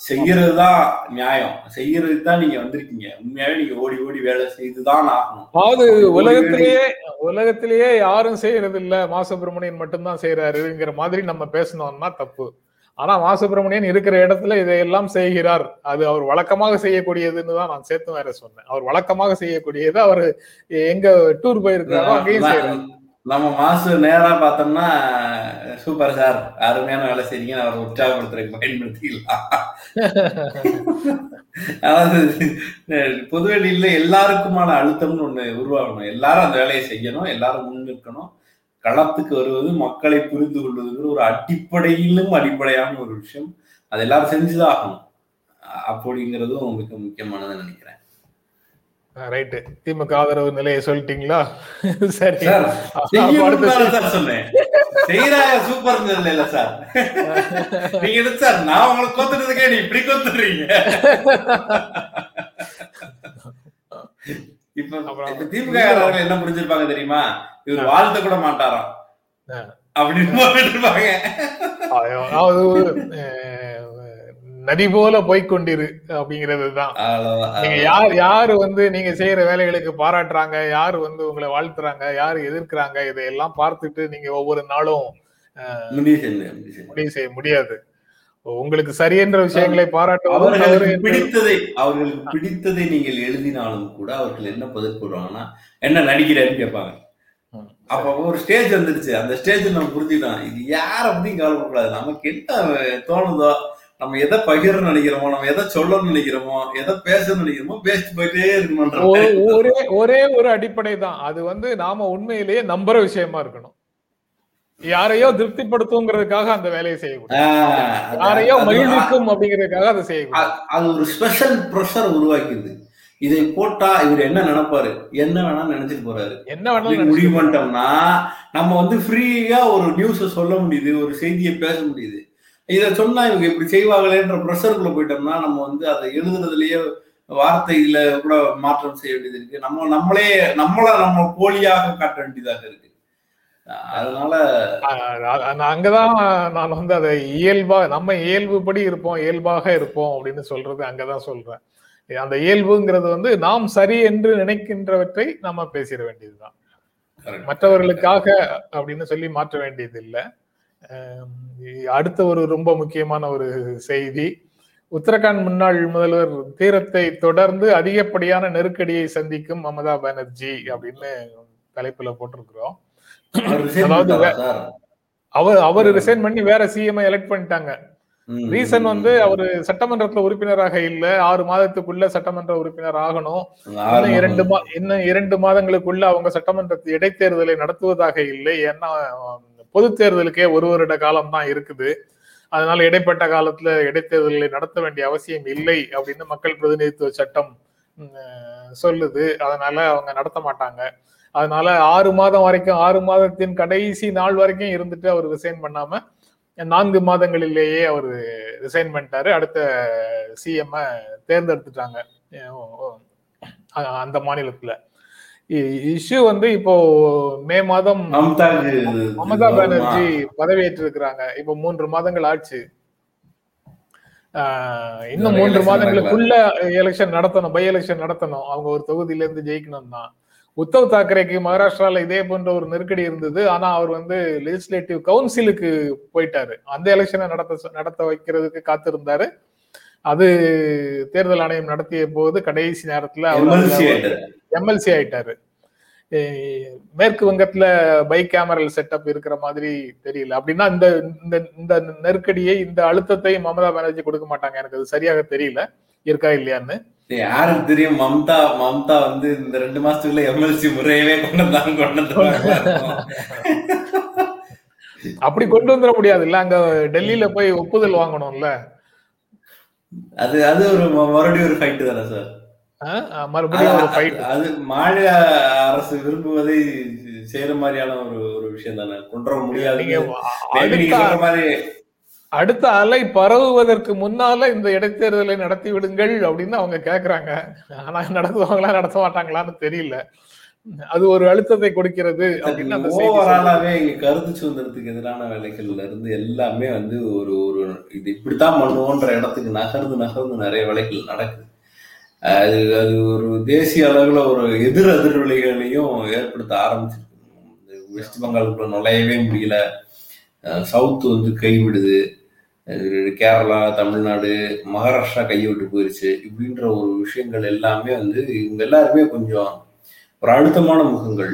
செய்யறதுதான் செய்யறதுதான் நியாயம். செய்யறதுக்கு தான் நீங்க வந்திருக்கீங்க. உண்மையாவே நீங்க ஓடி ஓடி வேலை செய்துதான் ஆகணும். அதாவது உலகத்திலேயே உலகத்திலேயே யாரும் செய்யறது இல்ல மா சுப்பிரமணியன் மட்டும்தான் செய்யறாருங்கிற மாதிரி நம்ம பேசணும்னா தப்பு. ஆனா மா சுப்பிரமணியன் இருக்கிற இடத்துல இதையெல்லாம் செய்கிறார். அது அவர் வழக்கமாக செய்யக்கூடியதுன்னு தான் நான் சேர்த்து வேற சொன்னேன். அவர் வழக்கமாக செய்யக்கூடியது அவர் எங்க டூர் போயிருக்காரோ அங்கேயும் செய்யறாரு நம்ம மாசு நேரா பார்த்தோம்னா சூப்பர் சார் அருமையான வேலை செய்றீங்க அவரை உற்சாகப்படுத்துறதுக்கு பயன்படுத்திக்கலாம். அதாவது பொதுவெளியில எல்லாருக்குமான அழுத்தம்னு ஒண்ணு உருவாகணும். எல்லாரும் அந்த வேலையை செய்யணும் எல்லாரும் முன்னிற்கணும் களத்துக்கு வருவது மக்களை புரிந்து கொள்வதுங்கிற ஒரு அடிப்படையிலும் அடிப்படையான ஒரு விஷயம். அது எல்லாரும் செஞ்சுதான் ஆகணும். அப்படிங்கிறதும் மிக முக்கியமானதுன்னு நினைக்கிறேன். ரைட்டு. திமுக ஆதரவு நிலையை சொல்லிட்டீங்களா? சரி. சூப்பர் இல்ல சார்? நீங்க சார் நான் உங்களை கொத்துறதுக்கே நீ இப்படி கொத்துறீங்க? இப்ப திமுக என்ன புரிஞ்சிருப்பாங்க தெரியுமா? இவர் வாழ்த்த கூட மாட்டாராம். அப்படின்னு நதி போல போய்க்கொண்டிரு அப்படிங்கிறது தான் நீங்க யார் யாரு வந்து நீங்க செய்யற வேலைகளுக்கு பாராட்டுறாங்க யாரு வந்து உங்களை வாழ்த்துறாங்க யாரு எதிர்க்கிறாங்க இதையெல்லாம் பார்த்துட்டு நீங்க ஒவ்வொரு நாளும் முடிவு செய்ய முடியாது. உங்களுக்கு சரியென்ற விஷயங்களை என்று- பிடித்ததை அவர்களுக்கு பிடித்ததை நீங்கள் எழுதினாலும் கூட அவர்கள் என்ன பதில் போடுவாங்கன்னா என்ன நடிக்கிறேன்னு கேட்பாங்க. அப்ப ஒரு ஸ்டேஜ் வந்துருச்சு. அந்த ஸ்டேஜ் நம்ம புரிஞ்சுக்கலாம் இது யார பத்தியும் கவலைப்படக்கூடாது. நமக்கு என்ன தோணுதோ நம்ம எதை பகிர நினைக்கிறோமோ நம்ம எதை சொல்லணும்னு நினைக்கிறோமோ எதை பேசணும்னு நினைக்கிறோமோ பேசிட்டு போயிட்டே இருக்கணும்ன்ற ஒ- ஒரே ஒரே ஒரு அடிப்படை தான் அது வந்து நாம உண்மையிலேயே நம்புற விஷயமா இருக்கணும். யாரையோ திருப்திப்படுத்துங்கிறதுக்காக அந்த வேலையை செய்யக்கூடாது. யாரையோ மகிழ்விக்கும் அப்படிங்கிறதுக்காக அதை செய்யக்கூடாது. அது ஒரு ஸ்பெஷல் ப்ரெஷர் உருவாக்கிடுது. இதை போட்டா இவர் என்ன நினைப்பாரு? என்ன வேணா நினைச்சிட்டு போறாரு. என்ன வேணாலும் முடிவு. பண்ணிட்டோம்னா நம்ம வந்து ஃப்ரீயா ஒரு நியூஸ சொல்ல முடியுது ஒரு செய்தியை பேச முடியுது. இத சொன்னா இவங்க இப்படி செய்வாங்களேன்ற ப்ரெஷருக்குள்ள போயிட்டோம்னா நம்ம வந்து அதை எழுதுறதுலயே வார்த்தையில கூட மாற்றம் செய்ய வேண்டியது இருக்கு. நம்ம நம்மளே நம்மள நம்ம போலியாக காட்ட வேண்டியதாக இருக்கு. அதனால அங்கதான் நான் வந்து அதை இயல்பா நம்ம இயல்புபடி இருப்போம் இயல்பாக இருப்போம் அப்படின்னு சொல்றது அங்கதான் சொல்றேன். அந்த இயல்புங்கிறது வந்து நாம் சரி என்று நினைக்கின்றவற்றை நம்ம பேசிட வேண்டியதுதான். மற்றவர்களுக்காக அப்படின்னு சொல்லி மாற்ற வேண்டியது இல்லை அடுத்த ஒரு ரொம்ப முக்கியமான ஒரு செய்தி. உத்தரகாண்ட் முன்னாள் முதல்வர் தீரத்தை தொடர்ந்து அதிகப்படியான நெருக்கடியை சந்திக்கும் மமதா பானர்ஜி அப்படின்னு தலைப்புல போட்டிருக்கிறோம். அதாவது அவர் அவர் ரிசைன் பண்ணி வேற சிஎம் எலெக்ட் பண்ணிட்டாங்க. ரீசன் வந்து அவரு சட்டமன்றத்துல உறுப்பினராக இல்ல. ஆறு மாதத்துக்குள்ள சட்டமன்ற உறுப்பினர் ஆகணும். இன்னும் இரண்டு. மா இன்னும் இரண்டு மாதங்களுக்குள்ள அவங்க சட்டமன்ற இடைத்தேர்தலை நடத்துவதாக இல்லை. ஏன்னா பொது தேர்தலுக்கே ஒரு வருட காலம் தான் இருக்குது. அதனால இடைப்பட்ட காலத்துல இடைத்தேர்தல்களை நடத்த வேண்டிய அவசியம் இல்லை அப்படின்னு மக்கள் பிரதிநிதித்துவ சட்டம் சொல்லுது. அதனால அவங்க நடத்த மாட்டாங்க. அதனால ஆறு மாதம் வரைக்கும் ஆறு மாதத்தின் கடைசி நாள் வரைக்கும் இருந்துட்டு அவர் ரிசைன் பண்ணாம நான்கு மாதங்களிலேயே அவர் ரிசைன் பண்ணிட்டாரு. அடுத்த சிஎம் தேர்ந்தெடுத்துட்டாங்க. அந்த மாநிலத்துல. இஷ்யூ வந்து இப்போ மே மாதம் மமதா? பானர்ஜி பதவியேற்று இருக்கிறாங்க இப்போ மூன்று மாதங்கள் ஆச்சு. இன்னும் மூன்று election மாதங்களுக்குள்ள எலெக்ஷன் நடத்தணும். பை எலெக்ஷன் நடத்தணும். அவங்க ஒரு தொகுதியில இருந்து ஜெயிக்கணும் தான் உத்தவ் தாக்கரேக்கு மகாராஷ்டிரால இதே போன்ற ஒரு நெருக்கடி இருந்தது. ஆனா அவர் வந்து லெஜிஸ்லேட்டிவ் கவுன்சிலுக்கு போயிட்டாரு. அந்த எலெக்ஷனை நடத்த நடத்த வைக்கிறதுக்கு காத்திருந்தாரு. அது தேர்தல் ஆணையம் நடத்திய போது கடைசி நேரத்துல அவர். எம்எல்சி ஆயிட்டாரு. மேற்கு வங்கத்துல பை கேமரல் செட்டப் இருக்கிற மாதிரி தெரியல. அப்படின்னா இந்த இந்த நெருக்கடியை இந்த அழுத்தத்தை மமதா பானர்ஜி கொடுக்க மாட்டாங்க. எனக்கு அது சரியாக தெரியல. இருக்கா இல்லையான்னு. யாருக்கு தெரியும்? மம்தா மம்தா வந்து இந்த ரெண்டு மாசத்துக்குள்ள எம்எல்சி முறையவே கொண்டு வந்தாங்க கொண்டு அப்படி கொண்டு வந்துட முடியாது. இல்ல அங்க டெல்லியில போய் ஒப்புதல் வாங்கணும்ல. அது அது ஒரு மறுபடியும் ஒரு ஃபைட் தானே சார்? மறுபடியும் அது மாநில அரசு விரும்புவதை செய்யற மாதிரியான ஒரு ஒரு விஷயம் தானே. கொண்டு முடியாது. அடுத்த சொல்ற மாதிரி அடுத்த அலை பரவுவதற்கு முன்னால இந்த இடைத்தேர்தலை நடத்தி விடுங்கள் அப்படின்னு அவங்க கேக்குறாங்க. ஆனா நடத்துவாங்களா நடத்த மாட்டாங்களான்னு தெரியல. அது ஒரு அழுத்தத்தை கொடுக்கிறது. ஓவராலாவே இங்க கருத்து சுதந்திரத்துக்கு எதிரான வேலைகள்ல இருந்து எல்லாமே வந்து ஒரு ஒரு இது இப்படித்தான் பண்ணுவோன்ற இடத்துக்கு நகர்ந்து நகர்ந்து நிறைய வேலைகள் நடக்குது. அது அது ஒரு தேசிய அளவில் ஒரு எதிர் அதிர்வலைகளையும் ஏற்படுத்த ஆரம்பிச்சிருக்கு. வெஸ்ட் பெங்காலுக்குள்ள நுழையவே முடியல. சவுத் வந்து கைவிடுது. கேரளா தமிழ்நாடு மகாராஷ்டிரா கையை விட்டு போயிருச்சு. இப்படின்ற ஒரு விஷயங்கள் எல்லாமே வந்து இவங்க எல்லாருமே கொஞ்சம் ஒரு அழுத்தமான முகங்கள்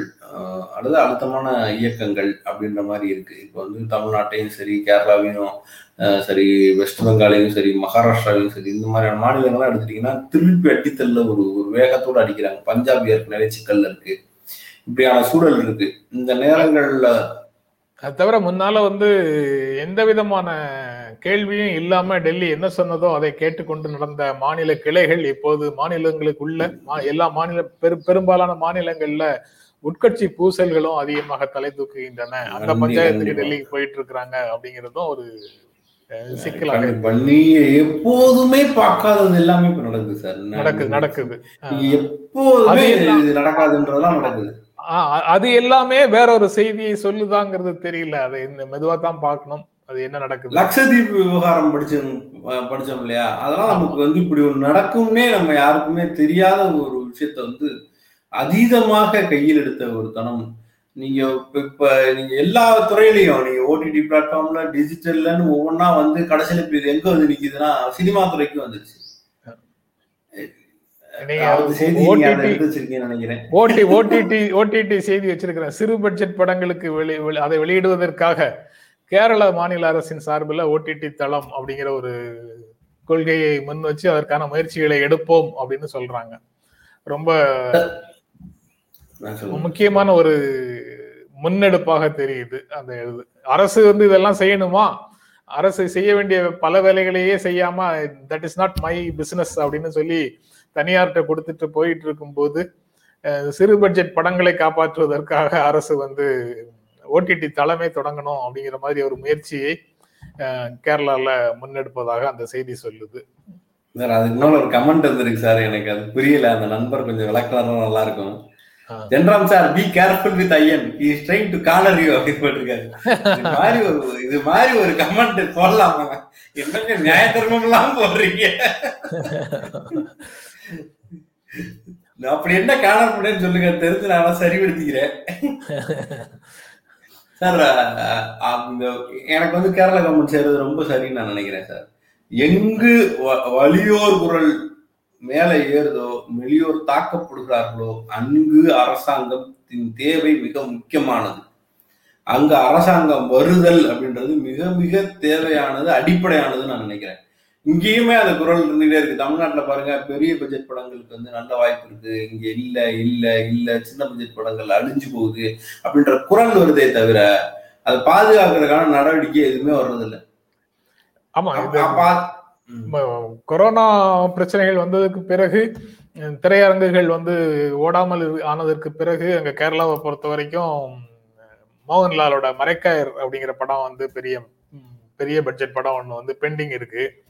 அல்லது அழுத்தமான இயக்கங்கள் அப்படின்ற மாதிரி இருக்கு. இப்போ வந்து தமிழ்நாட்டையும் சரி கேரளாவையும் சரி வெஸ்ட் பெங்காலையும் சரி மகாராஷ்டிராவையும் சரி இந்த மாதிரியான மாநிலங்கள்லாம் எடுத்துட்டீங்கன்னா திருப்பி அடித்தல்ல ஒரு ஒரு வேகத்தோட அடிக்கிறாங்க. பஞ்சாப் ஏற்கனவே சிக்கல்ல இருக்கு. இப்படியான சூழல் இருக்கு. இந்த நேரங்கள்ல அது தவிர முன்னால வந்து எந்த விதமான கேள்வியும் இல்லாம டெல்லி என்ன சொன்னதோ அதை கேட்டுக்கொண்டு நடந்த மாநில கிளைகள் இப்போது மாநிலங்களுக்குள்ள மா- எல்லா மாநில பெரு பெரும்பாலான மாநிலங்கள்ல உட்கட்சி பூசல்களும் அதிகமாக தலை தூக்குகின்றன. அந்த பஞ்சாயத்துக்கு. டெல்லிக்கு போயிட்டு இருக்கிறாங்க அப்படிங்கிறதும் ஒரு சிக்கலாக. நீ எப்போதுமே பார்க்காதது எல்லாமே இப்ப நடக்குது சார். நடக்குது நடக்குது. எப்போதுமே நடக்காதுன்றதெல்லாம் நடக்குது. அது எல்லாமே வேற ஒரு செய்தியை சொல்லுதாங்கிறது தெரியல. அதை இந்த மெதுவா தான் பார்க்கணும். அது என்ன நடக்குது? லட்சதீப் விவகாரம் படிச்சோம் படிச்சோம் இல்லையா? அதெல்லாம் நமக்கு வந்து இப்படி ஒரு நடக்கும்னே நம்ம யாருக்குமே தெரியாத ஒரு விஷயத்த வந்து அதீதமாக கையில் எடுத்த ஒரு தனம். நீங்க இப்ப நீங்க எல்லா துறையிலையும் நீங்க ஓடிடி பிளாட்ஃபார்ம்ல டிஜிட்டல்லன்னு ஒவ்வொன்றா வந்து கடைசியில இப்ப இது எங்க வந்து நிக்குதுன்னா சினிமா துறைக்கு வந்துருச்சு. செய்தி வச்சிருக்கிறேன் சிறு பட்ஜெட் படங்களுக்கு அதை வெளியிடுவதற்காக கேரள மாநில அரசின் சார்பில் ஓடிடி தளம் அப்படிங்கிற ஒரு கொள்கையை முன் வச்சு அதற்கான முயற்சிகளை எடுப்போம் அப்படின்னு சொல்றாங்க. ரொம்ப முக்கியமான ஒரு முன்னெடுப்பாக தெரியுது அந்த இது அரசு வந்து இதெல்லாம் செய்யணுமா? அரசு செய்ய வேண்டிய பல வேலைகளையே செய்யாம that is not my business அப்படின்னு சொல்லி தனியார்கிட்ட கொடுத்துட்டு போயிட்டு இருக்கும்போது சிறு பட்ஜெட் படங்களை காப்பாற்றுவதற்காக அரசு வந்து ஓடிடி தலைமை தொடங்கணும் அப்படிங்கிற மாதிரி ஒரு முயற்சியை கேரளாவில் கேரளால முன்னெடுப்பதாக அந்த செய்தி சொல்லுது. சார் அதுக்கு முன்னால ஒரு கமெண்ட் வந்துருக்கு சார் எனக்கு அது புரியல. அந்த நண்பர் கொஞ்சம் விளக்கலாம் நல்லா இருக்கும். Jenram sir be careful with iron. Is trying to collar you அப்படின்னு போட்டிருக்காரு. இது மாதிரி ஒரு இது மாதிரி ஒரு கமெண்ட் போடலாம். என்னங்க நியாய தர்மம் எல்லாம் போடுறீங்க அப்படி என்ன காலர் பண்ணேன்னு சொல்லுங்க. தெரிஞ்சு நான் சரிபடுத்திக்கிறேன் சார் அந்த எனக்கு வந்து கேரளா கவர்மெண்ட் செய்யறது ரொம்ப சரின்னு நான் நினைக்கிறேன் சார். எங்கு வலியோர் குரல் மேலே ஏறுதோ மெலியோர் தாக்கப்படுகிறார்களோ அங்கு அரசாங்கத்தின் தேவை மிக முக்கியமானது. அங்க அரசாங்கம் வருதல் அப்படின்றது மிக மிக தேவையானது அடிப்படையானது நான் நினைக்கிறேன். இங்கேயுமே அந்த குரல் இருந்துகிட்டே இருக்கு. தமிழ்நாட்டுல பாருங்க பெரிய பட்ஜெட் படங்களுக்கு வந்து நல்ல வாய்ப்பு இருக்கு. இங்க இல்ல இல்ல இல்ல சின்ன பட்ஜெட் படங்கள் அழிஞ்சு போகுது அப்படின்ற குரல் வருதே தவிர அதை பாதுகாக்கிறதுக்கான நடவடிக்கை எதுவுமே வர்றதில்ல. ஆமா கொரோனா பிரச்சனைகள் வந்ததுக்கு பிறகு திரையரங்குகள் வந்து ஓடாமல் ஆனதற்கு பிறகு அங்க கேரளாவை பொறுத்த வரைக்கும் மோகன்லாலோட மரைக்காயர் அப்படிங்கிற படம் வந்து பெரிய பெரிய பட்ஜெட் படம் ஒன்று வந்து பெண்டிங் இருக்கு.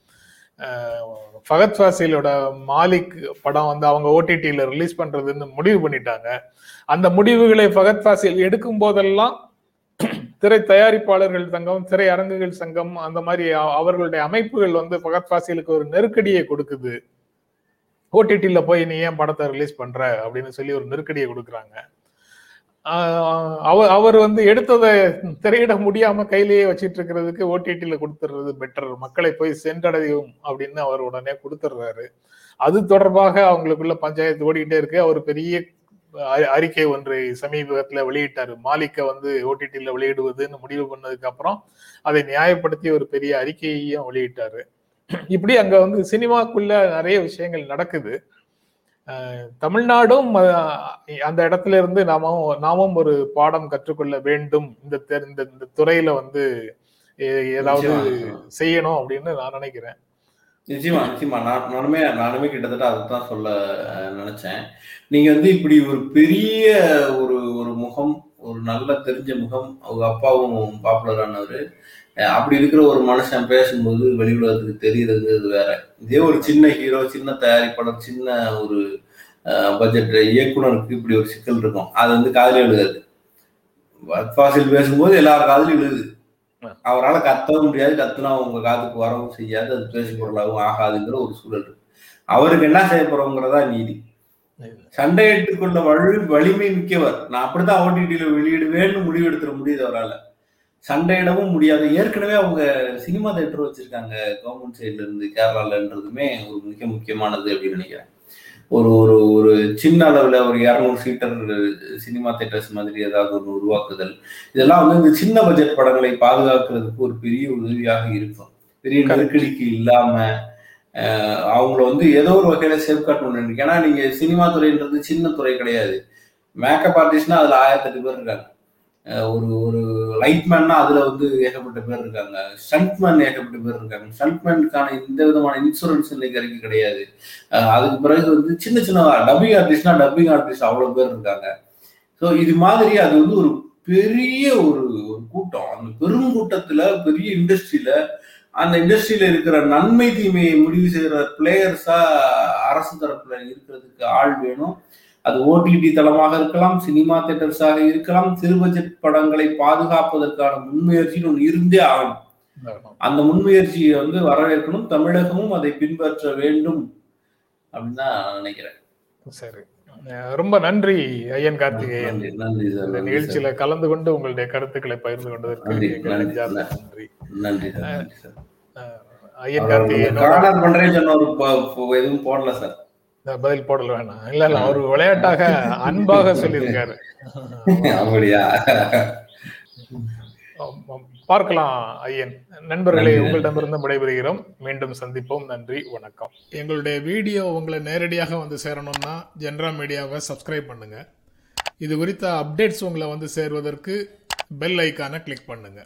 ஃபகத் ஃபாசிலோட மாலிக் படம் வந்து அவங்க ஓடிடியில் ரிலீஸ் பண்றதுன்னு முடிவு பண்ணிட்டாங்க. அந்த முடிவுகளை ஃபகத் ஃபாசில் எடுக்கும் போதெல்லாம் திரை தயாரிப்பாளர்கள் சங்கம் திரையரங்குகள் சங்கம் அந்த மாதிரி அவர்களுடைய அமைப்புகள் வந்து பகத் ஃபாசிலுக்கு ஒரு நெருக்கடியை கொடுக்குது. ஓடிடியில் போய் நீ ஏன் படத்தை ரிலீஸ் பண்ற? அப்படின்னு சொல்லி ஒரு நெருக்கடியை கொடுக்குறாங்க. அவர் அவர் வந்து எடுத்ததை திரையிட முடியாம கையிலேயே வச்சிட்டு இருக்கிறதுக்கு ஓடிடியில கொடுத்துடுறது பெட்டர் மக்களை போய் சென்றடையும் அப்படின்னு அவர் உடனே கொடுத்துடுறாரு. அது தொடர்பாக அவங்களுக்குள்ள பஞ்சாயத்து ஓடிக்கிட்டே இருக்கு. அவர் பெரிய அறிக்கை ஒன்றை சமீபத்துல வெளியிட்டாரு. மாலிக்க வந்து ஓடிடியில வெளியிடுவதுன்னு முடிவு பண்ணதுக்கு அப்புறம் அதை நியாயப்படுத்தி ஒரு பெரிய அறிக்கையையும் வெளியிட்டாரு. இப்படி அங்க வந்து சினிமாக்குள்ள நிறைய விஷயங்கள் நடக்குது. தமிழ்நாடும் அந்த இடத்துல இருந்து நாமும் நாமும் ஒரு பாடம் கற்றுக்கொள்ள வேண்டும். இந்த இந்த துறையில வந்து ஏதாவது. செய்யணும் அப்படின்னு நான் நினைக்கிறேன். நிச்சயமா நிச்சயமா. நான் நானுமே நானுமே கிட்டத்தட்ட அதைத்தான் சொல்ல நினைச்சேன். நீங்க வந்து இப்படி ஒரு பெரிய ஒரு ஒரு முகம் ஒரு நல்ல தெரிஞ்ச முகம் அவங்க அப்பாவும் பாப்புலர் ஆனவர் அப்படி இருக்கிற ஒரு மனுஷன் பேசும்போது வெளி உலகத்துக்கு தெரியுறது வேற. இதே ஒரு சின்ன ஹீரோ சின்ன தயாரிப்பாளர் சின்ன ஒரு பட்ஜெட் இயக்குனருக்கு இப்படி ஒரு சிக்கல் இருக்கும். அது வந்து காதலி எழுதாது ஃபாசில் பேசும்போது எல்லார் காதலி எழுது அவரால் கத்தவும் முடியாது கத்துனா உங்க காதுக்கு வரவும் செய்யாது அது பேசு பொருளாகவும் ஆகாதுங்கிற ஒரு சூழல் இருக்கு. அவருக்கு என்ன செய்ய போறோங்கிறதா நீதி. சண்டையிட்டுக் கொள்ள வலு வலிமை மிக்கவர். நான் அப்படித்தான் ஓடிடியில வெளியிடுவேன்னு முடிவு எடுத்துட முடியுது அவரால். சண்டையிடவும் முடியாது. ஏற்கனவே அவங்க சினிமா தேட்டர் வச்சிருக்காங்க. கவர்மெண்ட் சைட்ல இருந்து கேரளாலன்றதுமே ஒரு மிக முக்கியமானது அப்படின்னு நினைக்கிறேன். ஒரு ஒரு ஒரு சின்ன அளவில் ஒரு இரநூறு சீட்டர் சினிமா தேட்டர்ஸ் மாதிரி ஏதாவது ஒன்று உருவாக்குதல். இதெல்லாம் வந்து இந்த சின்ன பட்ஜெட் படங்களை பாதுகாக்கிறதுக்கு ஒரு பெரிய உதவியாக இருக்கும். பெரிய நெருக்கடிக்கு இல்லாம அவங்கள வந்து ஏதோ ஒரு வகையில சேஃப்கார்ட் பண்ணி ஏன்னா நீங்க சினிமா துறைன்றது சின்ன துறை கிடையாது. மேக்கப் ஆர்டிஸ்ட்னா அதுல ஆயிரத்தெட்டு பேர் இருக்காங்க. ஒரு ஒரு லைட்மேன்னா அதுல வந்து ஏகப்பட்ட பேர் இருக்காங்க. ஸ்டண்ட்மேன் ஏகப்பட்ட பேர் இருக்காங்க. ஸ்டண்ட்மேனுக்கான எந்த விதமான இன்சூரன்ஸ் இன்னைக்கு வரைக்கும் கிடையாது. அதுக்கு பிறகு வந்து சின்ன சின்ன டப்பிங் ஆர்டிஸ்ட்னா டப்பிங் ஆர்டிஸ்ட் அவ்வளவு பேர் இருக்காங்க. ஸோ இது மாதிரி அது வந்து ஒரு பெரிய ஒரு ஒரு கூட்டம். அந்த பெரும் கூட்டத்துல பெரிய இண்டஸ்ட்ரியில அந்த இண்டஸ்ட்ரியில இருக்கிற நன்மை தீமையை முடிவு செய்யற பிளேயர்ஸா அரசு தரப்புல இருக்கிறதுக்கு ஆள் வேணும். அது ஓடிடி தளமாக இருக்கலாம் சினிமா தேட்டர்ஸாக இருக்கலாம் சிறு பட்ஜெட் படங்களை பாதுகாப்பதற்கான முன்முயற்சின்னு ஒன்று இருந்தே ஆகணும். அந்த முன்முயற்சியை வந்து வரவேற்கணும் தமிழகமும் அதை பின்பற்ற வேண்டும் அப்படின்னு தான் நான் நினைக்கிறேன். சரி. ரொம்ப நன்றி ஐயன் கார்த்திகேயன். நன்றி நன்றி சார் இந்த நிகழ்ச்சியில கலந்து கொண்டு உங்களுடைய கருத்துக்களை பகிர்ந்து கொண்டதற்கு நன்றி, ஐயன் கார்த்திகேயன் எதுவும் போடல சார். பதில் போடல வேணாம் இல்ல இல்ல அவர் விளையாட்டாக அன்பாக சொல்லியிருக்காரு. பார்க்கலாம் ஐயன். நண்பர்களே. உங்களிடமிருந்து விடைபெறுகிறோம். மீண்டும் சந்திப்போம். நன்றி வணக்கம். எங்களுடைய வீடியோ உங்களை நேரடியாக வந்து சேரணும்னா ஜென்ரா மீடியாவை சப்ஸ்கிரைப் பண்ணுங்க. இது குறித்த அப்டேட்ஸ் உங்களை வந்து சேர்வதற்கு பெல் ஐக்கானை கிளிக் பண்ணுங்க.